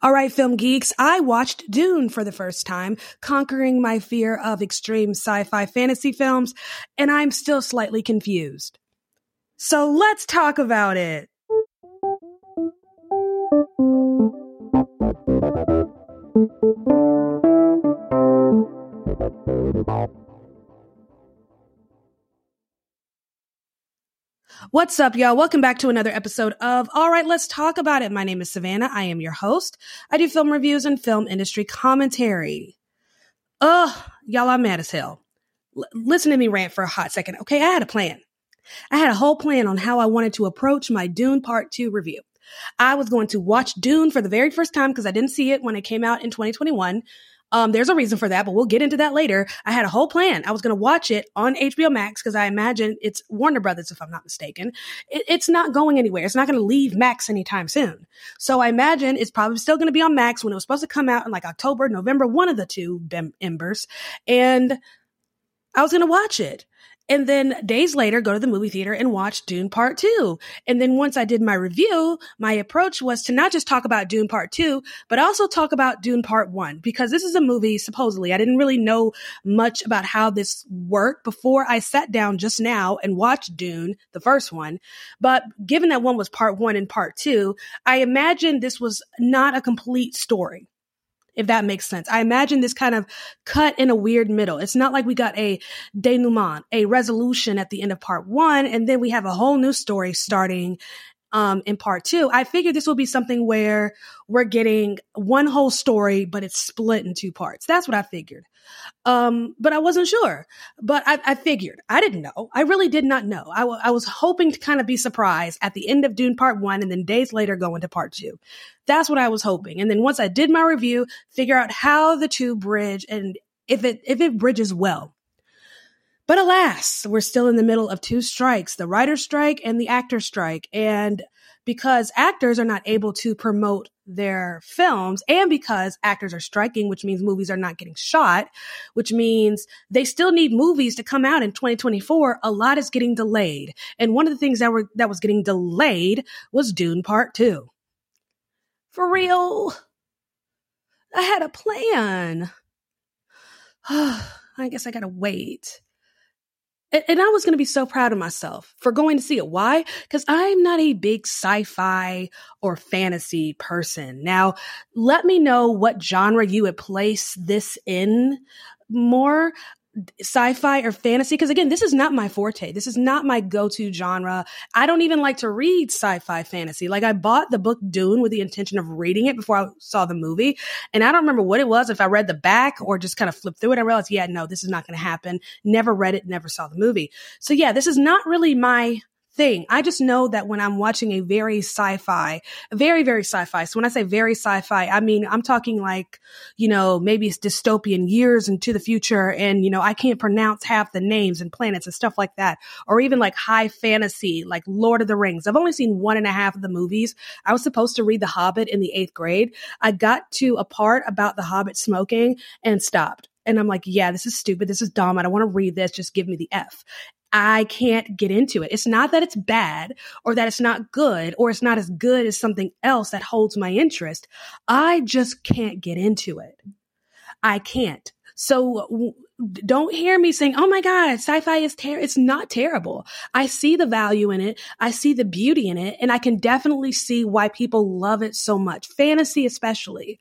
All right, film geeks, I watched Dune for the first time, conquering my fear of extreme sci fi fantasy films, and I'm still slightly confused. So let's talk about it. What's up, y'all? Welcome back to another episode of All Right, Let's Talk About It. My name is Savannah. I am your host. I do film reviews and film industry commentary. Ugh, y'all, I'm mad as hell. L- listen to me rant for a hot second. Okay, I had a plan. I had a whole plan on how I wanted to approach my Dune Part 2 review. I was going to watch Dune for the very first time because I didn't see it when it came out in 2021. Um, there's a reason for that, but we'll get into that later. I had a whole plan. I was going to watch it on HBO Max because I imagine it's Warner Brothers, if I'm not mistaken. It, it's not going anywhere. It's not going to leave Max anytime soon. So I imagine it's probably still going to be on Max when it was supposed to come out in like October, November, one of the two embers. And I was going to watch it. And then days later, go to the movie theater and watch Dune Part 2. And then once I did my review, my approach was to not just talk about Dune Part 2, but also talk about Dune Part 1. Because this is a movie, supposedly, I didn't really know much about how this worked before I sat down just now and watched Dune, the first one. But given that one was Part 1 and Part 2, I imagined this was not a complete story if that makes sense. I imagine this kind of cut in a weird middle. It's not like we got a denouement, a resolution at the end of part one, and then we have a whole new story starting um, in part two. I figured this will be something where we're getting one whole story, but it's split in two parts. That's what I figured. Um, but I wasn't sure. But I, I, figured. I didn't know. I really did not know. I, w- I was hoping to kind of be surprised at the end of Dune Part One, and then days later go into Part Two. That's what I was hoping. And then once I did my review, figure out how the two bridge and if it if it bridges well. But alas, we're still in the middle of two strikes, the writer's strike and the actor strike. And because actors are not able to promote their films and because actors are striking, which means movies are not getting shot, which means they still need movies to come out in 2024. A lot is getting delayed. And one of the things that were, that was getting delayed was Dune Part 2. For real? I had a plan. I guess I gotta wait. And, I was going to be so proud of myself for going to see it. Why? Because I'm not a big sci fi or fantasy person. Now, let me know what genre you would place this in more sci-fi or fantasy because again this is not my forte. This is not my go-to genre. I don't even like to read sci-fi fantasy. Like i bought the book dune with the intention of reading it before i saw the movie and i don't remember what it was if i read the back or just kind of flipped through it i realized yeah no this is not going to happen. Never read it never saw the movie. So yeah this is not really my thing. I just know that when I'm watching a very sci-fi, very, very sci-fi. So when I say very sci-fi, I mean, I'm talking like, you know, maybe it's dystopian years into the future. And, you know, I can't pronounce half the names and planets and stuff like that. Or even like high fantasy, like Lord of the Rings. I've only seen one and a half of the movies. I was supposed to read The Hobbit in the eighth grade. I got to a part about the Hobbit smoking and stopped. And I'm like, yeah, this is stupid. This is dumb. I don't want to read this. Just give me the F. I can't get into it. It's not that it's bad or that it's not good or it's not as good as something else that holds my interest. I just can't get into it. I can't. So w- don't hear me saying, "Oh my god, sci-fi is terrible." It's not terrible. I see the value in it. I see the beauty in it, and I can definitely see why people love it so much. Fantasy especially.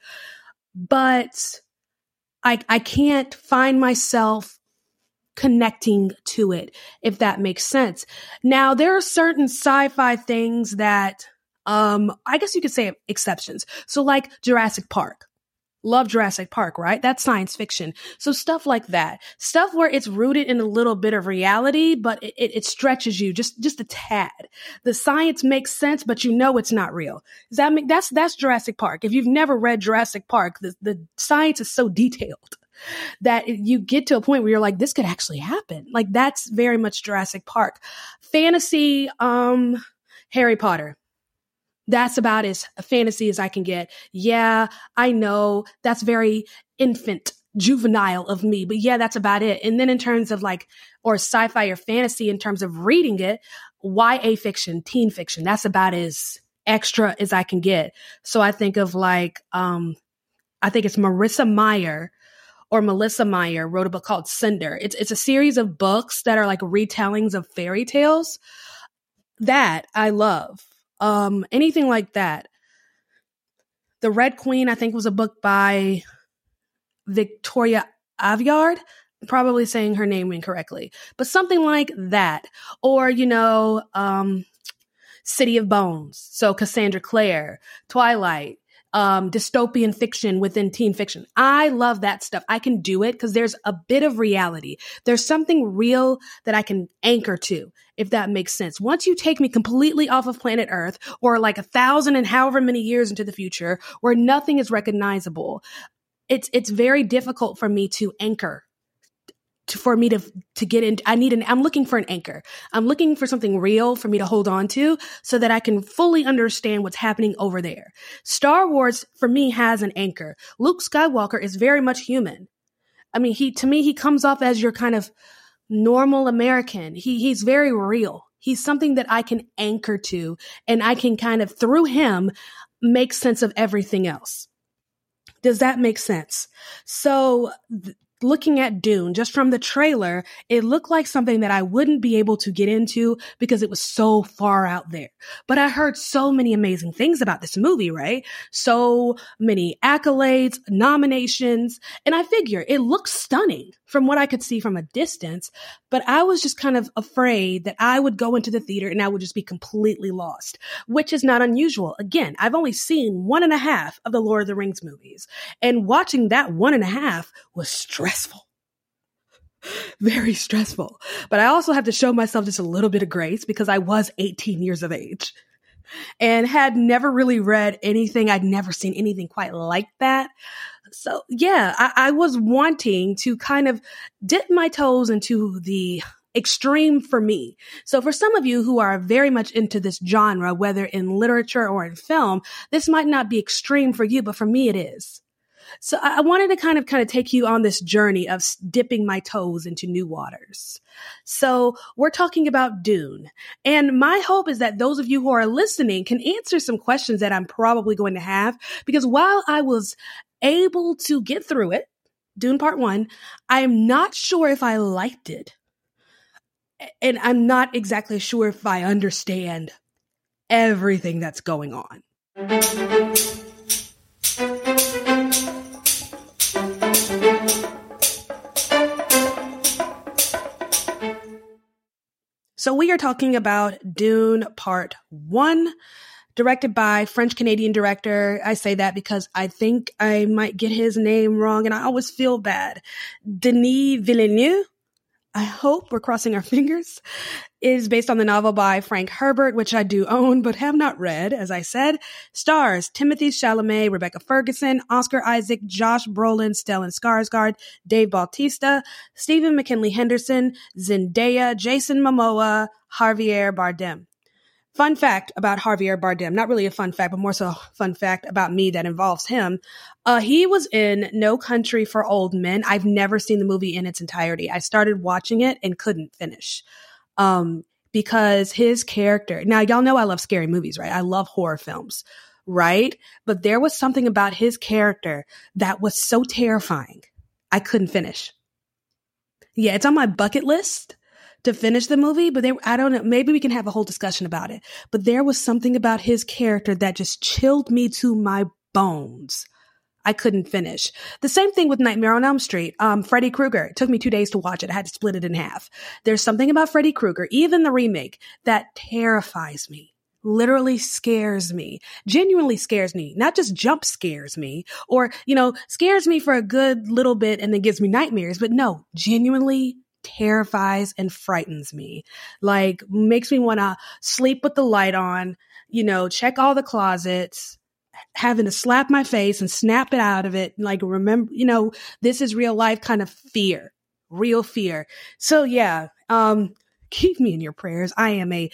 But I I can't find myself connecting to it, if that makes sense. Now, there are certain sci fi things that, um, I guess you could say exceptions. So, like Jurassic Park. Love Jurassic Park, right? That's science fiction. So stuff like that, stuff where it's rooted in a little bit of reality, but it, it, stretches you just, just a tad. The science makes sense, but you know it's not real. Does that make, that's, that's Jurassic Park. If you've never read Jurassic Park, the, the science is so detailed that you get to a point where you're like, this could actually happen. Like that's very much Jurassic Park. Fantasy, um, Harry Potter. That's about as fantasy as I can get. Yeah, I know that's very infant juvenile of me, but yeah, that's about it. And then in terms of like, or sci-fi or fantasy in terms of reading it, YA fiction, teen fiction, that's about as extra as I can get. So I think of like, um, I think it's Marissa Meyer or Melissa Meyer wrote a book called Cinder. It's it's a series of books that are like retellings of fairy tales. That I love. Um, anything like that. The Red Queen, I think, was a book by Victoria Aveyard. Probably saying her name incorrectly, but something like that. Or, you know, um, City of Bones. So Cassandra Clare, Twilight, um, dystopian fiction within teen fiction. I love that stuff. I can do it because there's a bit of reality. There's something real that I can anchor to, if that makes sense. Once you take me completely off of planet Earth or like a thousand and however many years into the future where nothing is recognizable, it's, it's very difficult for me to anchor to, for me to to get in i need an i'm looking for an anchor. I'm looking for something real for me to hold on to so that i can fully understand what's happening over there. Star wars for me has an anchor. Luke skywalker is very much human. I mean he to me he comes off as your kind of normal american. He he's very real. He's something that i can anchor to and i can kind of through him make sense of everything else. Does that make sense? So th- looking at Dune, just from the trailer, it looked like something that I wouldn't be able to get into because it was so far out there. But I heard so many amazing things about this movie, right? So many accolades, nominations, and I figure it looks stunning from what I could see from a distance. But I was just kind of afraid that I would go into the theater and I would just be completely lost, which is not unusual. Again, I've only seen one and a half of the Lord of the Rings movies, and watching that one and a half was stressful stressful. Very stressful. But I also have to show myself just a little bit of grace because I was 18 years of age and had never really read anything. I'd never seen anything quite like that. So yeah, I, I was wanting to kind of dip my toes into the extreme for me. So for some of you who are very much into this genre, whether in literature or in film, this might not be extreme for you, but for me it is. So I wanted to kind of kind of take you on this journey of dipping my toes into new waters. So we're talking about Dune. And my hope is that those of you who are listening can answer some questions that I'm probably going to have because while I was able to get through it, Dune Part 1, I am not sure if I liked it. And I'm not exactly sure if I understand everything that's going on. So we are talking about Dune Part 1, directed by French Canadian director. I say that because I think I might get his name wrong and I always feel bad. Denis Villeneuve. I hope we're crossing our fingers is based on the novel by Frank Herbert, which I do own but have not read, as I said. Stars Timothée Chalamet, Rebecca Ferguson, Oscar Isaac, Josh Brolin, Stellan Skarsgård, Dave Bautista, Stephen McKinley Henderson, Zendaya, Jason Momoa, Javier Bardem. Fun fact about Javier Bardem, not really a fun fact, but more so a fun fact about me that involves him. Uh, he was in No Country for Old Men. I've never seen the movie in its entirety. I started watching it and couldn't finish. Um, because his character, now y'all know I love scary movies, right? I love horror films, right? But there was something about his character that was so terrifying. I couldn't finish. Yeah, it's on my bucket list to finish the movie, but they, I don't know, maybe we can have a whole discussion about it. But there was something about his character that just chilled me to my bones. I couldn't finish. The same thing with Nightmare on Elm Street. Um, Freddy Krueger. It took me two days to watch it. I had to split it in half. There's something about Freddy Krueger, even the remake, that terrifies me. Literally scares me, genuinely scares me, not just jump scares me or, you know, scares me for a good little bit and then gives me nightmares, but no, genuinely terrifies and frightens me. Like makes me want to sleep with the light on, you know, check all the closets, having to slap my face and snap it out of it. Like remember, you know, this is real life kind of fear, real fear. So yeah, um, keep me in your prayers. I am a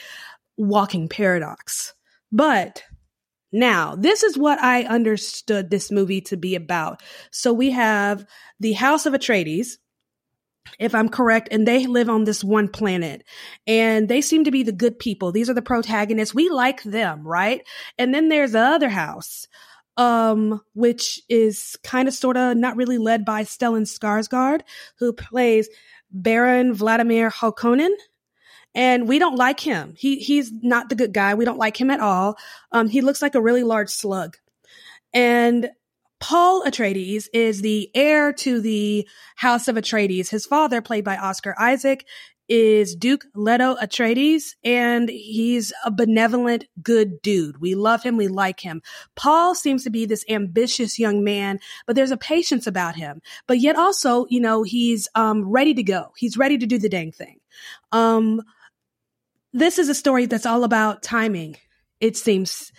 walking paradox. But now, this is what I understood this movie to be about. So we have the House of Atreides, if I'm correct, and they live on this one planet and they seem to be the good people. These are the protagonists. We like them, right? And then there's the other house, um, which is kind of sort of not really led by Stellan Skarsgård, who plays Baron Vladimir Harkonnen. And we don't like him. He he's not the good guy. We don't like him at all. Um, he looks like a really large slug. And Paul Atreides is the heir to the House of Atreides. His father, played by Oscar Isaac, is Duke Leto Atreides, and he's a benevolent, good dude. We love him. We like him. Paul seems to be this ambitious young man, but there's a patience about him. But yet also, you know, he's um, ready to go. He's ready to do the dang thing. Um, this is a story that's all about timing. It seems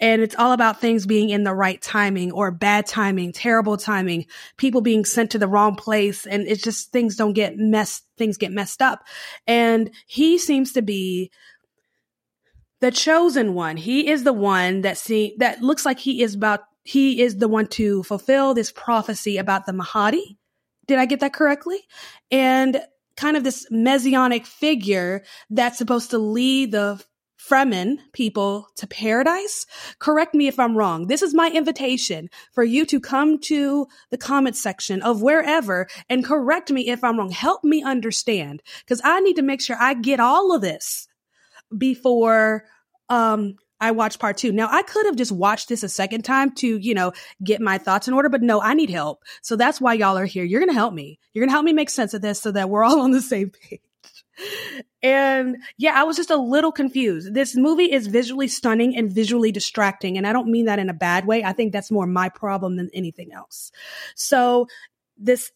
and it's all about things being in the right timing or bad timing, terrible timing, people being sent to the wrong place. And it's just things don't get messed, things get messed up. And he seems to be the chosen one. He is the one that see, that looks like he is about, he is the one to fulfill this prophecy about the Mahdi. Did I get that correctly? And kind of this messianic figure that's supposed to lead the Fremen people to paradise. Correct me if I'm wrong. This is my invitation for you to come to the comment section of wherever and correct me if I'm wrong. Help me understand because I need to make sure I get all of this before um, I watch part two. Now I could have just watched this a second time to, you know, get my thoughts in order, but no, I need help. So that's why y'all are here. You're going to help me. You're going to help me make sense of this so that we're all on the same page. And yeah, I was just a little confused. This movie is visually stunning and visually distracting. And I don't mean that in a bad way. I think that's more my problem than anything else. So this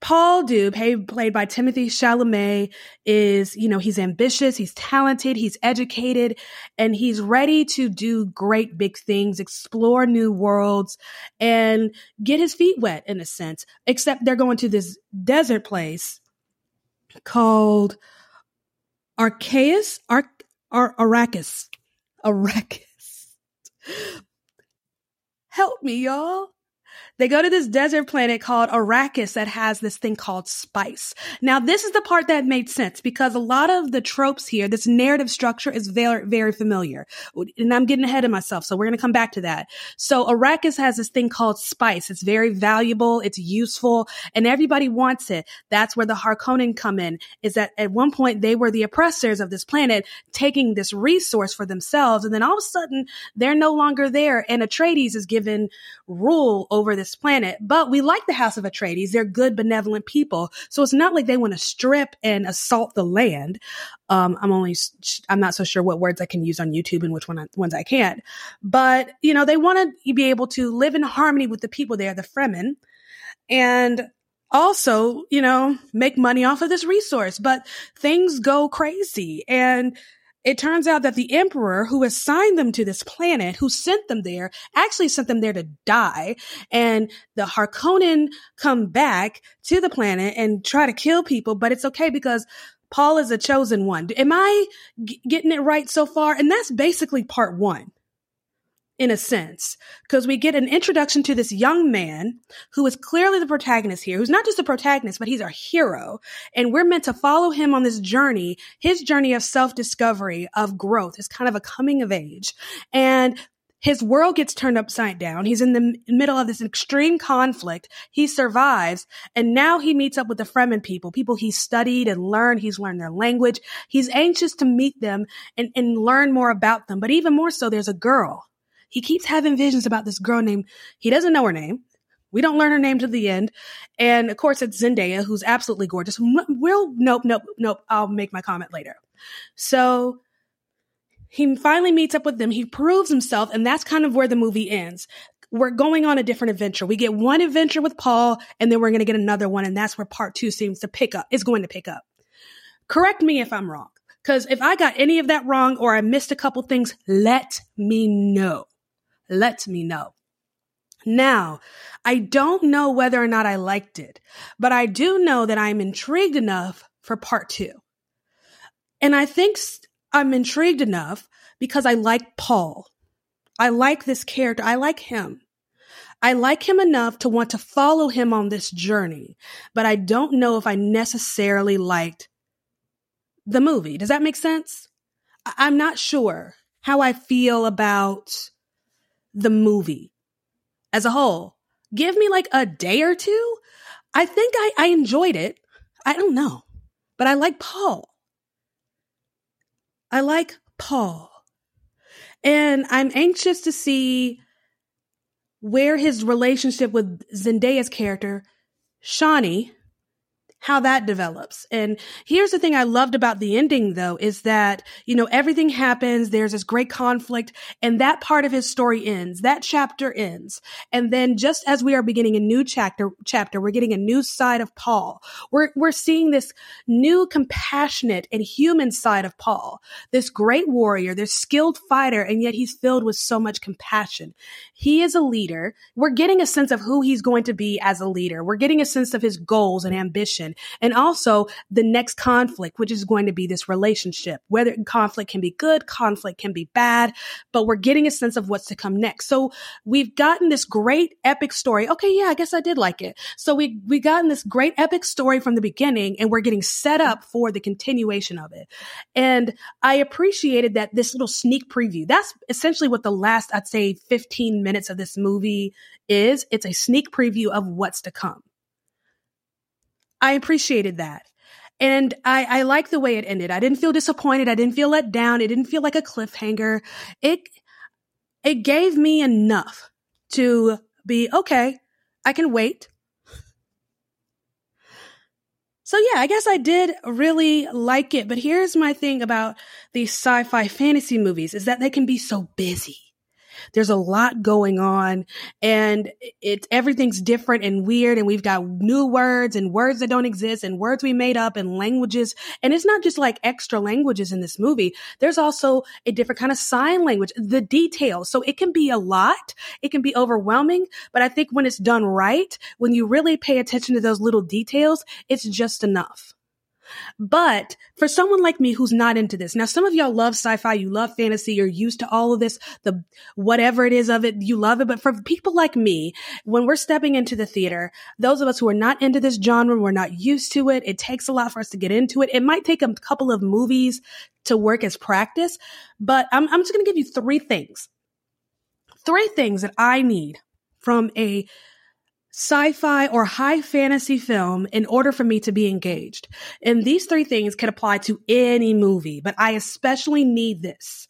Paul Dube, played by Timothée Chalamet, is, you know, he's ambitious, he's talented, he's educated, and he's ready to do great big things, explore new worlds, and get his feet wet in a sense. Except they're going to this desert place called Arceus, Arc, Ar- Arrakis. Arrakis. Help me, y'all. They go to this desert planet called Arrakis that has this thing called spice. Now, this is the part that made sense because a lot of the tropes here, this narrative structure is very, very familiar. And I'm getting ahead of myself, so we're going to come back to that. So Arrakis has this thing called spice. It's very valuable. It's useful and everybody wants it. That's where the Harkonnen come in is that at one point they were the oppressors of this planet taking this resource for themselves. And then all of a sudden they're no longer there and Atreides is given rule over this planet. But we like the House of Atreides. They're good, benevolent people. So it's not like they want to strip and assault the land. Um, I'm only, I'm not so sure what words I can use on YouTube and which one I, ones I can't. But, you know, they want to be able to live in harmony with the people there, the Fremen. And also, you know, make money off of this resource. But things go crazy. And it turns out that the emperor who assigned them to this planet, who sent them there, actually sent them there to die. And the Harkonnen come back to the planet and try to kill people, but it's okay because Paul is a chosen one. Am I g- getting it right so far? And that's basically part one. In a sense, because we get an introduction to this young man who is clearly the protagonist here, who's not just the protagonist, but he's our hero. And we're meant to follow him on this journey, his journey of self discovery, of growth, is kind of a coming of age. And his world gets turned upside down. He's in the middle of this extreme conflict. He survives. And now he meets up with the Fremen people, people he studied and learned. He's learned their language. He's anxious to meet them and, and learn more about them. But even more so, there's a girl. He keeps having visions about this girl named, he doesn't know her name. We don't learn her name to the end. And of course, it's Zendaya, who's absolutely gorgeous. We'll, nope, nope, nope. I'll make my comment later. So he finally meets up with them. He proves himself, and that's kind of where the movie ends. We're going on a different adventure. We get one adventure with Paul, and then we're going to get another one, and that's where part two seems to pick up, is going to pick up. Correct me if I'm wrong, because if I got any of that wrong or I missed a couple things, let me know. Let me know. Now, I don't know whether or not I liked it, but I do know that I'm intrigued enough for part two. And I think I'm intrigued enough because I like Paul. I like this character. I like him. I like him enough to want to follow him on this journey, but I don't know if I necessarily liked the movie. Does that make sense? I- am not sure how I feel about the movie as a whole. Give me like a day or two. I think I, I enjoyed it. I don't know, but I like Paul. I like Paul. And I'm anxious to see where his relationship with Zendaya's character, Chani, how that develops. And here's the thing I loved about the ending though, is that, you know, everything happens. There's this great conflict and that part of his story ends. That chapter ends. And then just as we are beginning a new chapter, chapter, we're getting a new side of Paul. We're, we're seeing this new compassionate and human side of Paul. This great warrior, this skilled fighter, and yet he's filled with so much compassion. He is a leader. We're getting a sense of who he's going to be as a leader. We're getting a sense of his goals and ambition and also the next conflict, which is going to be this relationship. Whether conflict can be good, conflict can be bad, but we're getting a sense of what's to come next. So we've gotten this great epic story. Okay, yeah, I guess I did like it. So we we gotten this great epic story from the beginning, and we're getting set up for the continuation of it. And I appreciated that this little sneak preview. That's essentially what the last, I'd say, 15 minutes of this movie is. It's a sneak preview of what's to come. I appreciated that. And I, I like the way it ended. I didn't feel disappointed. I didn't feel let down. It didn't feel like a cliffhanger. It, it gave me enough to be okay. I can wait. So yeah, I guess I did really like it. But here's my thing about these sci-fi fantasy movies is that they can be so busy. There's a lot going on and it's everything's different and weird. And we've got new words and words that don't exist and words we made up and languages. And it's not just like extra languages in this movie. There's also a different kind of sign language, the details. So it can be a lot. It can be overwhelming. But I think when it's done right, when you really pay attention to those little details, it's just enough. But for someone like me who's not into this, now some of y'all love sci-fi, you love fantasy, you're used to all of this, the whatever it is of it, you love it. But for people like me, when we're stepping into the theater, those of us who are not into this genre, we're not used to it. It takes a lot for us to get into it. It might take a couple of movies to work as practice, but I'm, I'm just going to give you three things. Three things that I need from a sci-fi or high fantasy film in order for me to be engaged. And these three things can apply to any movie, but I especially need this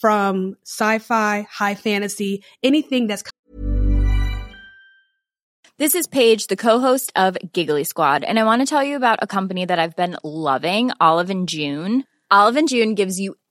from sci-fi, high fantasy, anything that's This is Paige, the co-host of Giggly Squad, and I want to tell you about a company that I've been loving, Olive and June. Olive and June gives you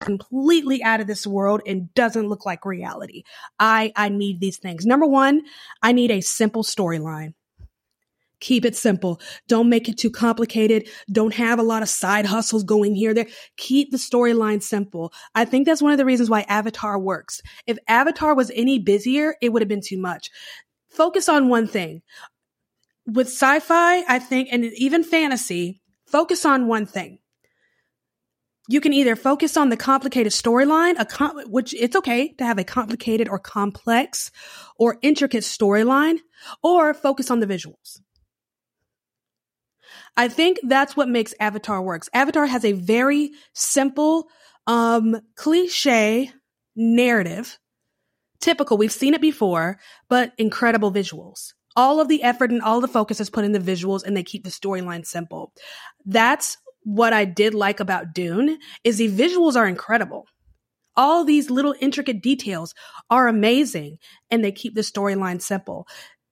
Completely out of this world and doesn't look like reality. I I need these things. Number 1, I need a simple storyline. Keep it simple. Don't make it too complicated. Don't have a lot of side hustles going here there. Keep the storyline simple. I think that's one of the reasons why Avatar works. If Avatar was any busier, it would have been too much. Focus on one thing. With sci-fi, I think and even fantasy, focus on one thing you can either focus on the complicated storyline, com- which it's okay to have a complicated or complex or intricate storyline, or focus on the visuals. I think that's what makes Avatar works. Avatar has a very simple, um, cliche narrative. Typical. We've seen it before, but incredible visuals. All of the effort and all the focus is put in the visuals and they keep the storyline simple. That's what I did like about Dune is the visuals are incredible. All these little intricate details are amazing and they keep the storyline simple.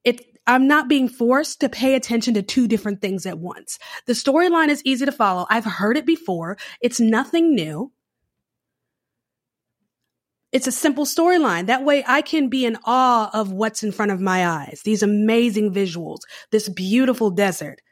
It I'm not being forced to pay attention to two different things at once. The storyline is easy to follow. I've heard it before. It's nothing new. It's a simple storyline. That way I can be in awe of what's in front of my eyes. These amazing visuals, this beautiful desert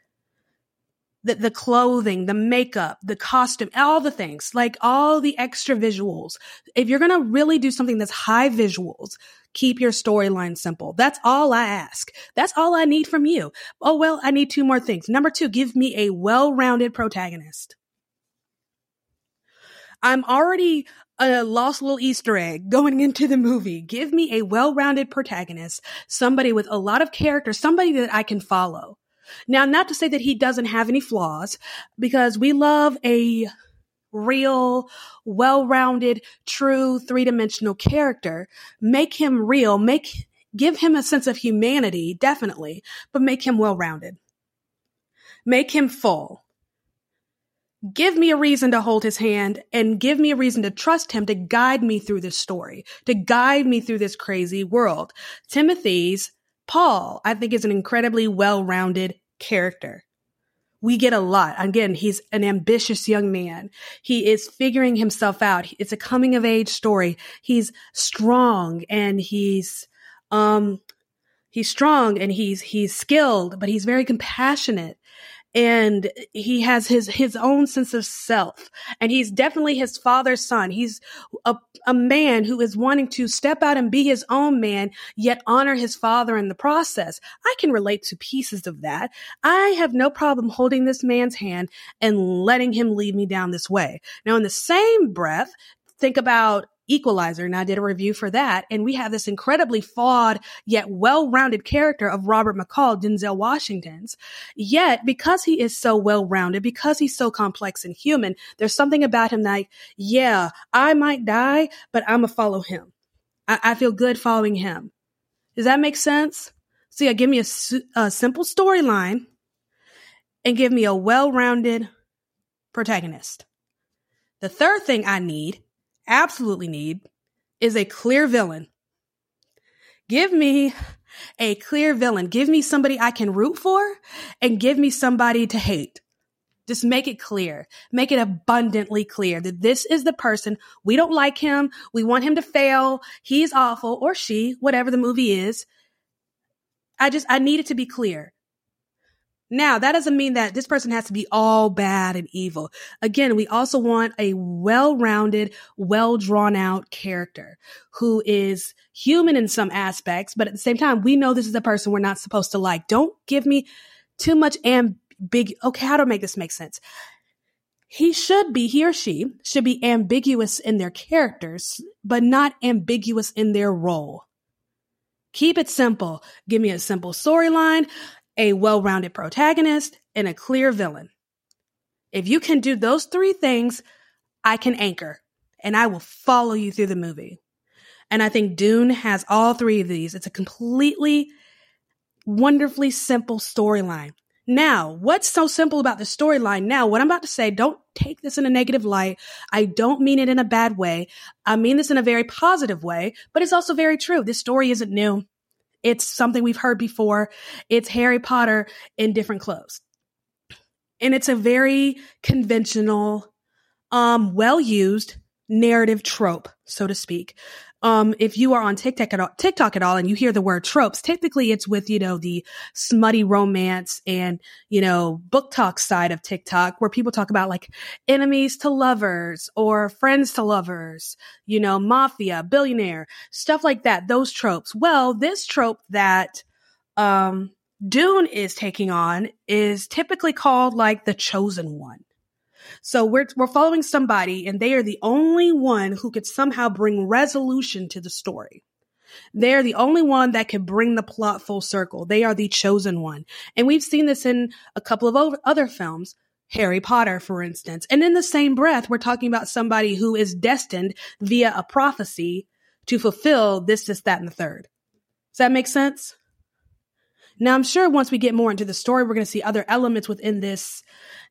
the, the clothing, the makeup, the costume, all the things, like all the extra visuals. If you're going to really do something that's high visuals, keep your storyline simple. That's all I ask. That's all I need from you. Oh, well, I need two more things. Number two, give me a well-rounded protagonist. I'm already a lost little Easter egg going into the movie. Give me a well-rounded protagonist, somebody with a lot of character, somebody that I can follow. Now, not to say that he doesn't have any flaws, because we love a real, well-rounded, true three-dimensional character. Make him real, make, give him a sense of humanity, definitely, but make him well-rounded. Make him full. Give me a reason to hold his hand and give me a reason to trust him to guide me through this story, to guide me through this crazy world. Timothée's Paul, I think, is an incredibly well rounded character. We get a lot. Again, he's an ambitious young man. He is figuring himself out. It's a coming of age story. He's strong and he's, um, he's strong and he's, he's skilled, but he's very compassionate and he has his his own sense of self. And he's definitely his father's son. He's a, a man who is wanting to step out and be his own man yet honor his father in the process. I can relate to pieces of that. I have no problem holding this man's hand and letting him lead me down this way. Now in the same breath think about Equalizer, and I did a review for that. And we have this incredibly flawed yet well-rounded character of Robert McCall, Denzel Washington's. Yet, because he is so well-rounded, because he's so complex and human, there's something about him like, yeah, I might die, but I'm gonna follow him. I, I feel good following him. Does that make sense? So yeah, give me a, a simple storyline and give me a well-rounded protagonist. The third thing I need absolutely need is a clear villain. Give me a clear villain. Give me somebody I can root for and give me somebody to hate. Just make it clear. Make it abundantly clear that this is the person. We don't like him. We want him to fail. He's awful or she, whatever the movie is. I just, I need it to be clear. Now, that doesn't mean that this person has to be all bad and evil. Again, we also want a well-rounded, well drawn out character who is human in some aspects, but at the same time, we know this is a person we're not supposed to like. Don't give me too much ambig. Okay, how to make this make sense? He should be, he or she should be ambiguous in their characters, but not ambiguous in their role. Keep it simple. Give me a simple storyline, a well rounded protagonist, and a clear villain. If you can do those three things, I can anchor and I will follow you through the movie. And I think Dune has all three of these. It's a completely wonderfully simple storyline. Now, what's so simple about the storyline? Now, what I'm about to say, don't take this in a negative light. I don't mean it in a bad way. I mean this in a very positive way, but it's also very true. This story isn't new. It's something we've heard before. It's Harry Potter in different clothes. And it's a very conventional, um, well used narrative trope, so to speak um, if you are on TikTok at all, TikTok at all and you hear the word tropes, typically it's with, you know, the smutty romance and, you know, book talk side of TikTok where people talk about like enemies to lovers or friends to lovers, you know, mafia, billionaire, stuff like that, those tropes. Well, this trope that, um, Dune is taking on is typically called like the chosen one. So we're, we're following somebody and they are the only one who could somehow bring resolution to the story. They're the only one that can bring the plot full circle. They are the chosen one. And we've seen this in a couple of other films. Harry Potter, for instance. And in the same breath, we're talking about somebody who is destined via a prophecy to fulfill this, this, that, and the third. Does that make sense? Now, I'm sure once we get more into the story, we're going to see other elements within this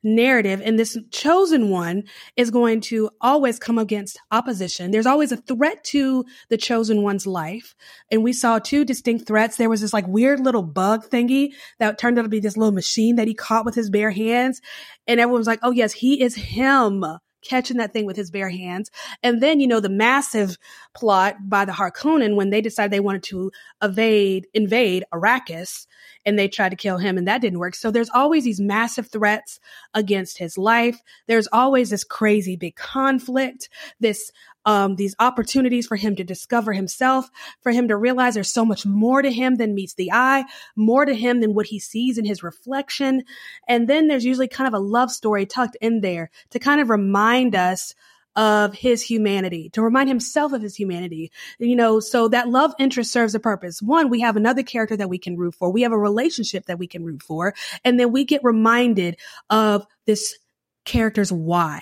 narrative. And this chosen one is going to always come against opposition. There's always a threat to the chosen one's life. And we saw two distinct threats. There was this like weird little bug thingy that turned out to be this little machine that he caught with his bare hands. And everyone was like, oh, yes, he is him catching that thing with his bare hands. And then, you know, the massive plot by the Harkonnen when they decided they wanted to evade, invade Arrakis and they tried to kill him and that didn't work. So there's always these massive threats against his life. There's always this crazy big conflict, this um, these opportunities for him to discover himself, for him to realize there's so much more to him than meets the eye, more to him than what he sees in his reflection. And then there's usually kind of a love story tucked in there to kind of remind us of his humanity, to remind himself of his humanity. You know, so that love interest serves a purpose. One, we have another character that we can root for. We have a relationship that we can root for. And then we get reminded of this character's why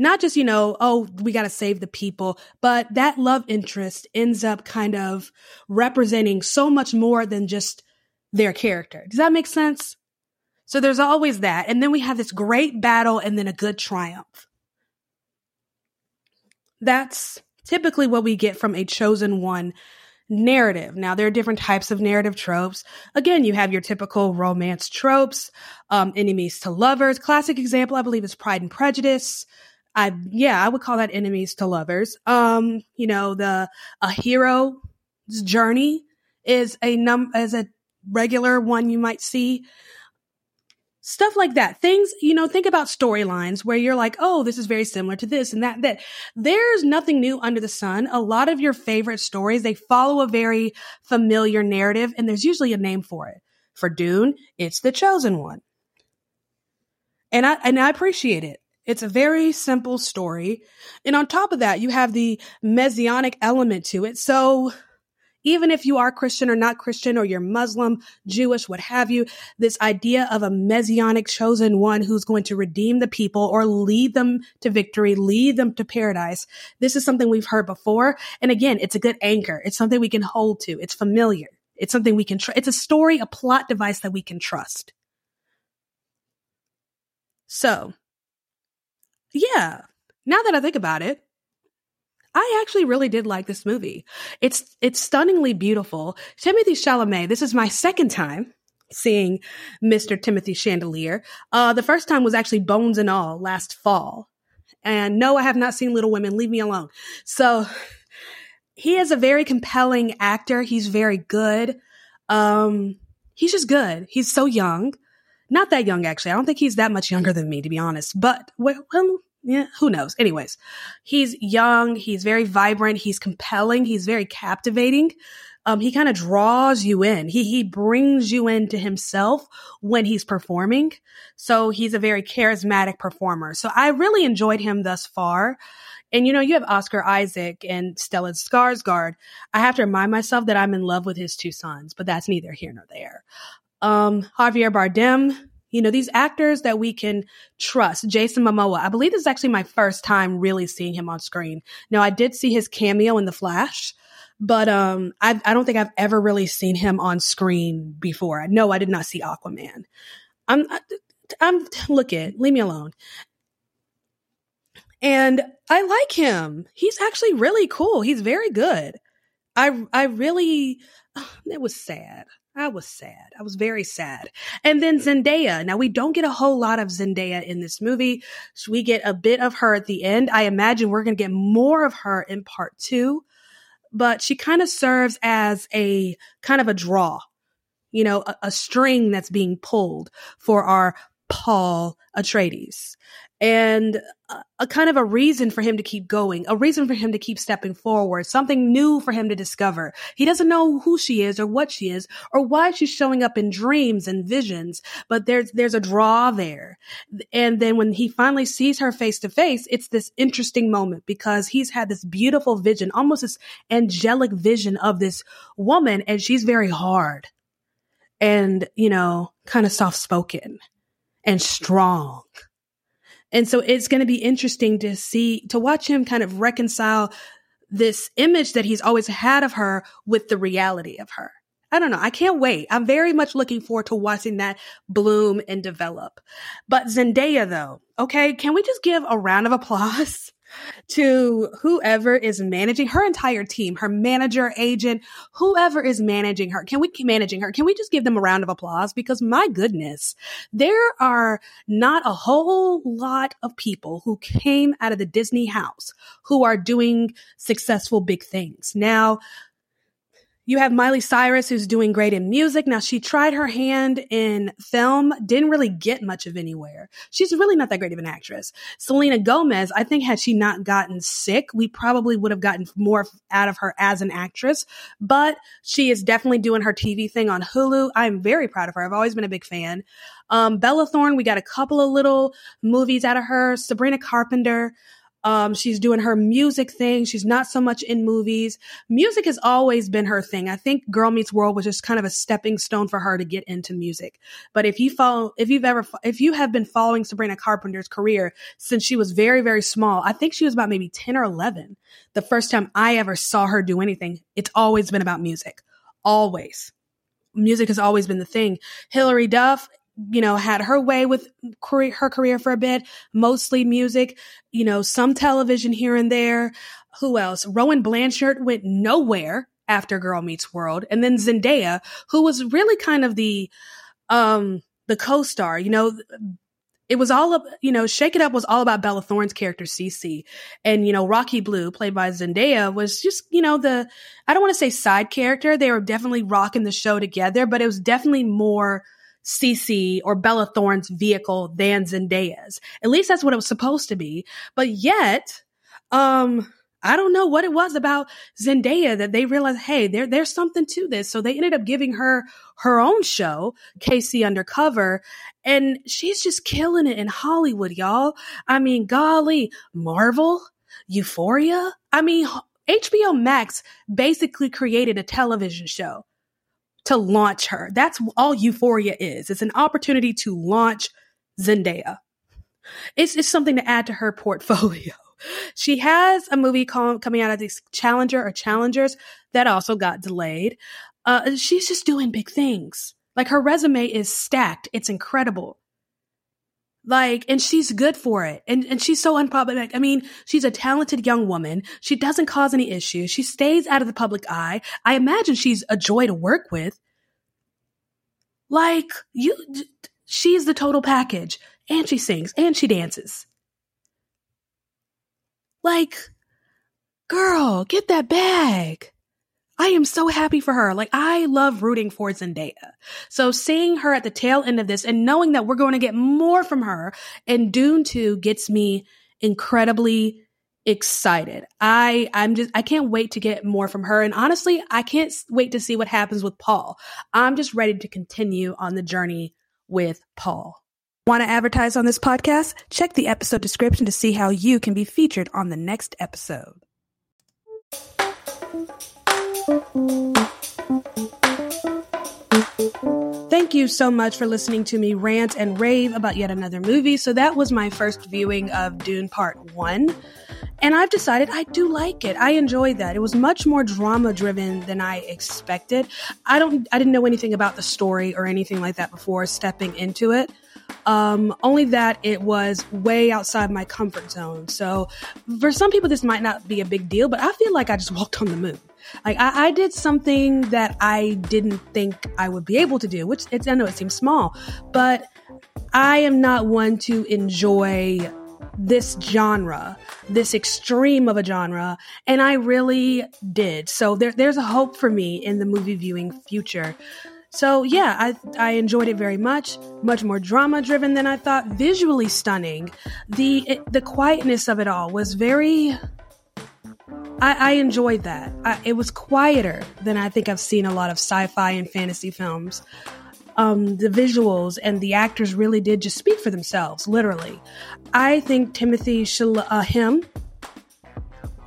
not just, you know, oh, we got to save the people, but that love interest ends up kind of representing so much more than just their character. Does that make sense? So there's always that. And then we have this great battle and then a good triumph. That's typically what we get from a chosen one narrative. Now, there are different types of narrative tropes. Again, you have your typical romance tropes, um, enemies to lovers. Classic example, I believe, is Pride and Prejudice. I yeah, I would call that enemies to lovers. Um, you know, the a hero's journey is a num as a regular one you might see. Stuff like that. Things, you know, think about storylines where you're like, oh, this is very similar to this and that, that. There's nothing new under the sun. A lot of your favorite stories, they follow a very familiar narrative and there's usually a name for it. For Dune, it's the chosen one. And I, and I appreciate it. It's a very simple story. And on top of that, you have the messianic element to it. So even if you are Christian or not Christian, or you're Muslim, Jewish, what have you, this idea of a messianic chosen one who's going to redeem the people or lead them to victory, lead them to paradise. This is something we've heard before. And again, it's a good anchor. It's something we can hold to. It's familiar. It's something we can, tr- it's a story, a plot device that we can trust. So, yeah, now that I think about it, I actually really did like this movie. It's it's stunningly beautiful. Timothée Chalamet. This is my second time seeing Mr. Timothée Chandelier. Uh, the first time was actually Bones and All last fall. And no, I have not seen Little Women. Leave me alone. So he is a very compelling actor. He's very good. Um, he's just good. He's so young. Not that young, actually. I don't think he's that much younger than me, to be honest. But well, yeah, who knows? Anyways, he's young, he's very vibrant, he's compelling, he's very captivating. Um, he kind of draws you in. He he brings you into himself when he's performing. So he's a very charismatic performer. So I really enjoyed him thus far. And you know, you have Oscar Isaac and Stellan Skarsgård. I have to remind myself that I'm in love with his two sons, but that's neither here nor there. Um, Javier Bardem, you know, these actors that we can trust. Jason Momoa. I believe this is actually my first time really seeing him on screen. Now, I did see his cameo in The Flash, but um, I, I don't think I've ever really seen him on screen before. No, I did not see Aquaman. I'm, I'm, look it, leave me alone. And I like him. He's actually really cool. He's very good. I, I really, it was sad. I was sad. I was very sad. And then Zendaya. Now we don't get a whole lot of Zendaya in this movie. So we get a bit of her at the end. I imagine we're going to get more of her in part two, but she kind of serves as a kind of a draw, you know, a, a string that's being pulled for our Paul Atreides and a, a, kind of a reason for him to keep going, a reason for him to keep stepping forward, something new for him to discover. He doesn't know who she is or what she is or why she's showing up in dreams and visions, but there's, there's a draw there. And then when he finally sees her face to face, it's this interesting moment because he's had this beautiful vision, almost this angelic vision of this woman and she's very hard and, you know, kind of soft spoken and strong and so it's going to be interesting to see, to watch him kind of reconcile this image that he's always had of her with the reality of her. I don't know. I can't wait. I'm very much looking forward to watching that bloom and develop. But Zendaya though, okay, can we just give a round of applause to whoever is managing her entire team, her manager, agent, whoever is managing her. Can we keep managing her? Can we just give them a round of applause? Because my goodness, there are not a whole lot of people who came out of the Disney house who are doing successful big things. Now, you have Miley Cyrus, who's doing great in music. Now, she tried her hand in film, didn't really get much of anywhere. She's really not that great of an actress. Selena Gomez, I think, had she not gotten sick, we probably would have gotten more out of her as an actress. But she is definitely doing her TV thing on Hulu. I'm very proud of her. I've always been a big fan. Um, Bella Thorne, we got a couple of little movies out of her. Sabrina Carpenter. Um, she's doing her music thing. She's not so much in movies. Music has always been her thing. I think Girl Meets World was just kind of a stepping stone for her to get into music. But if you follow, if you've ever, if you have been following Sabrina Carpenter's career since she was very, very small, I think she was about maybe 10 or 11. The first time I ever saw her do anything, it's always been about music. Always music has always been the thing. Hilary Duff you know, had her way with career, her career for a bit, mostly music, you know, some television here and there. Who else? Rowan Blanchard went nowhere after Girl Meets World. And then Zendaya, who was really kind of the, um, the co-star, you know, it was all up, you know, Shake It Up was all about Bella Thorne's character, Cece. And, you know, Rocky Blue, played by Zendaya, was just, you know, the, I don't want to say side character. They were definitely rocking the show together, but it was definitely more, CeCe or Bella Thorne's vehicle than Zendaya's. At least that's what it was supposed to be. But yet, um, I don't know what it was about Zendaya that they realized, hey, there, there's something to this. So they ended up giving her her own show, KC Undercover, and she's just killing it in Hollywood, y'all. I mean, golly, Marvel, Euphoria. I mean, HBO Max basically created a television show to launch her. That's all Euphoria is. It's an opportunity to launch Zendaya. It's, it's something to add to her portfolio. She has a movie call, coming out of this Challenger or Challengers that also got delayed. Uh, she's just doing big things. Like her resume is stacked. It's incredible. Like, and she's good for it. And, and she's so unproblematic. I mean, she's a talented young woman. She doesn't cause any issues. She stays out of the public eye. I imagine she's a joy to work with. Like, you, she's the total package. And she sings and she dances. Like, girl, get that bag. I am so happy for her. Like, I love rooting for Zendaya. So seeing her at the tail end of this and knowing that we're going to get more from her in Dune 2 gets me incredibly excited. I I'm just I can't wait to get more from her and honestly, I can't wait to see what happens with Paul. I'm just ready to continue on the journey with Paul. Want to advertise on this podcast? Check the episode description to see how you can be featured on the next episode. Thank you so much for listening to me rant and rave about yet another movie. So that was my first viewing of Dune Part 1. And I've decided I do like it. I enjoyed that. It was much more drama driven than I expected. I don't I didn't know anything about the story or anything like that before stepping into it. Um, only that it was way outside my comfort zone. So for some people, this might not be a big deal, but I feel like I just walked on the moon. Like I, I did something that I didn't think I would be able to do, which it's, I know it seems small, but I am not one to enjoy this genre, this extreme of a genre, and I really did. So there, there's a hope for me in the movie viewing future. So yeah, I I enjoyed it very much. Much more drama driven than I thought. Visually stunning. The it, the quietness of it all was very. I, I enjoyed that. I, it was quieter than I think I've seen a lot of sci-fi and fantasy films. Um, the visuals and the actors really did just speak for themselves, literally. I think Timothée Shal- uh, him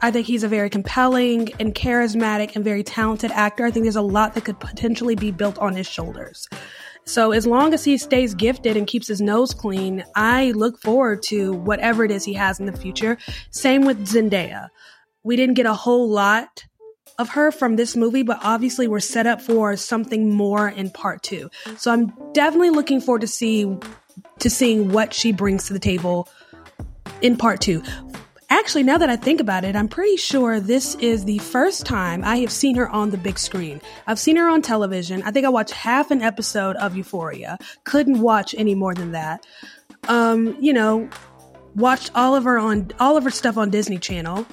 I think he's a very compelling and charismatic and very talented actor. I think there's a lot that could potentially be built on his shoulders. So as long as he stays gifted and keeps his nose clean, I look forward to whatever it is he has in the future. Same with Zendaya. We didn't get a whole lot of her from this movie, but obviously we're set up for something more in part two. So I'm definitely looking forward to see to seeing what she brings to the table in part two. Actually, now that I think about it, I'm pretty sure this is the first time I have seen her on the big screen. I've seen her on television. I think I watched half an episode of Euphoria. Couldn't watch any more than that. Um, you know, watched all of her on all of her stuff on Disney Channel.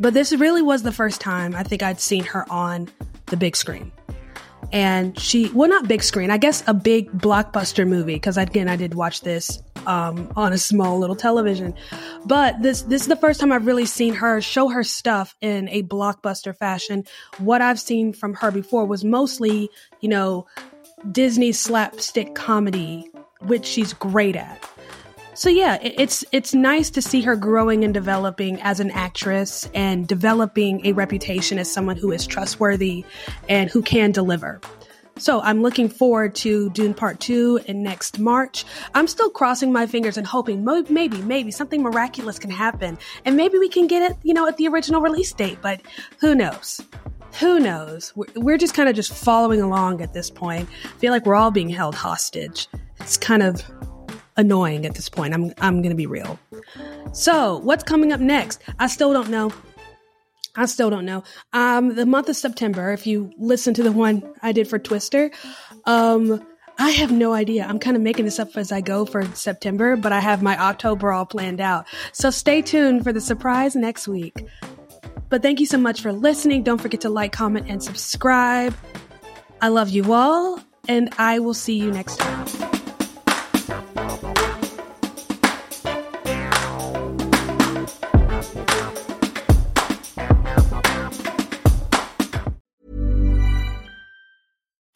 But this really was the first time I think I'd seen her on the big screen. And she, well, not big screen, I guess a big blockbuster movie, because again, I did watch this um, on a small little television. But this this is the first time I've really seen her show her stuff in a blockbuster fashion. What I've seen from her before was mostly, you know, Disney slapstick comedy, which she's great at. So yeah, it's it's nice to see her growing and developing as an actress and developing a reputation as someone who is trustworthy and who can deliver. So I'm looking forward to Dune Part 2 in next March. I'm still crossing my fingers and hoping maybe, maybe something miraculous can happen and maybe we can get it, you know, at the original release date, but who knows? Who knows? We're just kind of just following along at this point. I feel like we're all being held hostage. It's kind of annoying at this point. I'm I'm going to be real. So, what's coming up next? I still don't know. I still don't know. Um, the month of September, if you listen to the one I did for Twister, um, I have no idea. I'm kind of making this up as I go for September, but I have my October all planned out. So stay tuned for the surprise next week. But thank you so much for listening. Don't forget to like, comment, and subscribe. I love you all. and I will see you next time.